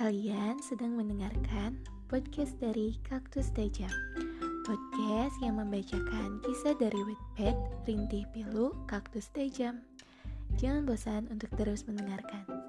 Kalian sedang mendengarkan podcast dari Kaktus Tajam Podcast yang membacakan kisah dari Wattpad, Rintih Pilu, Kaktus Tajam Jangan bosan untuk terus mendengarkan.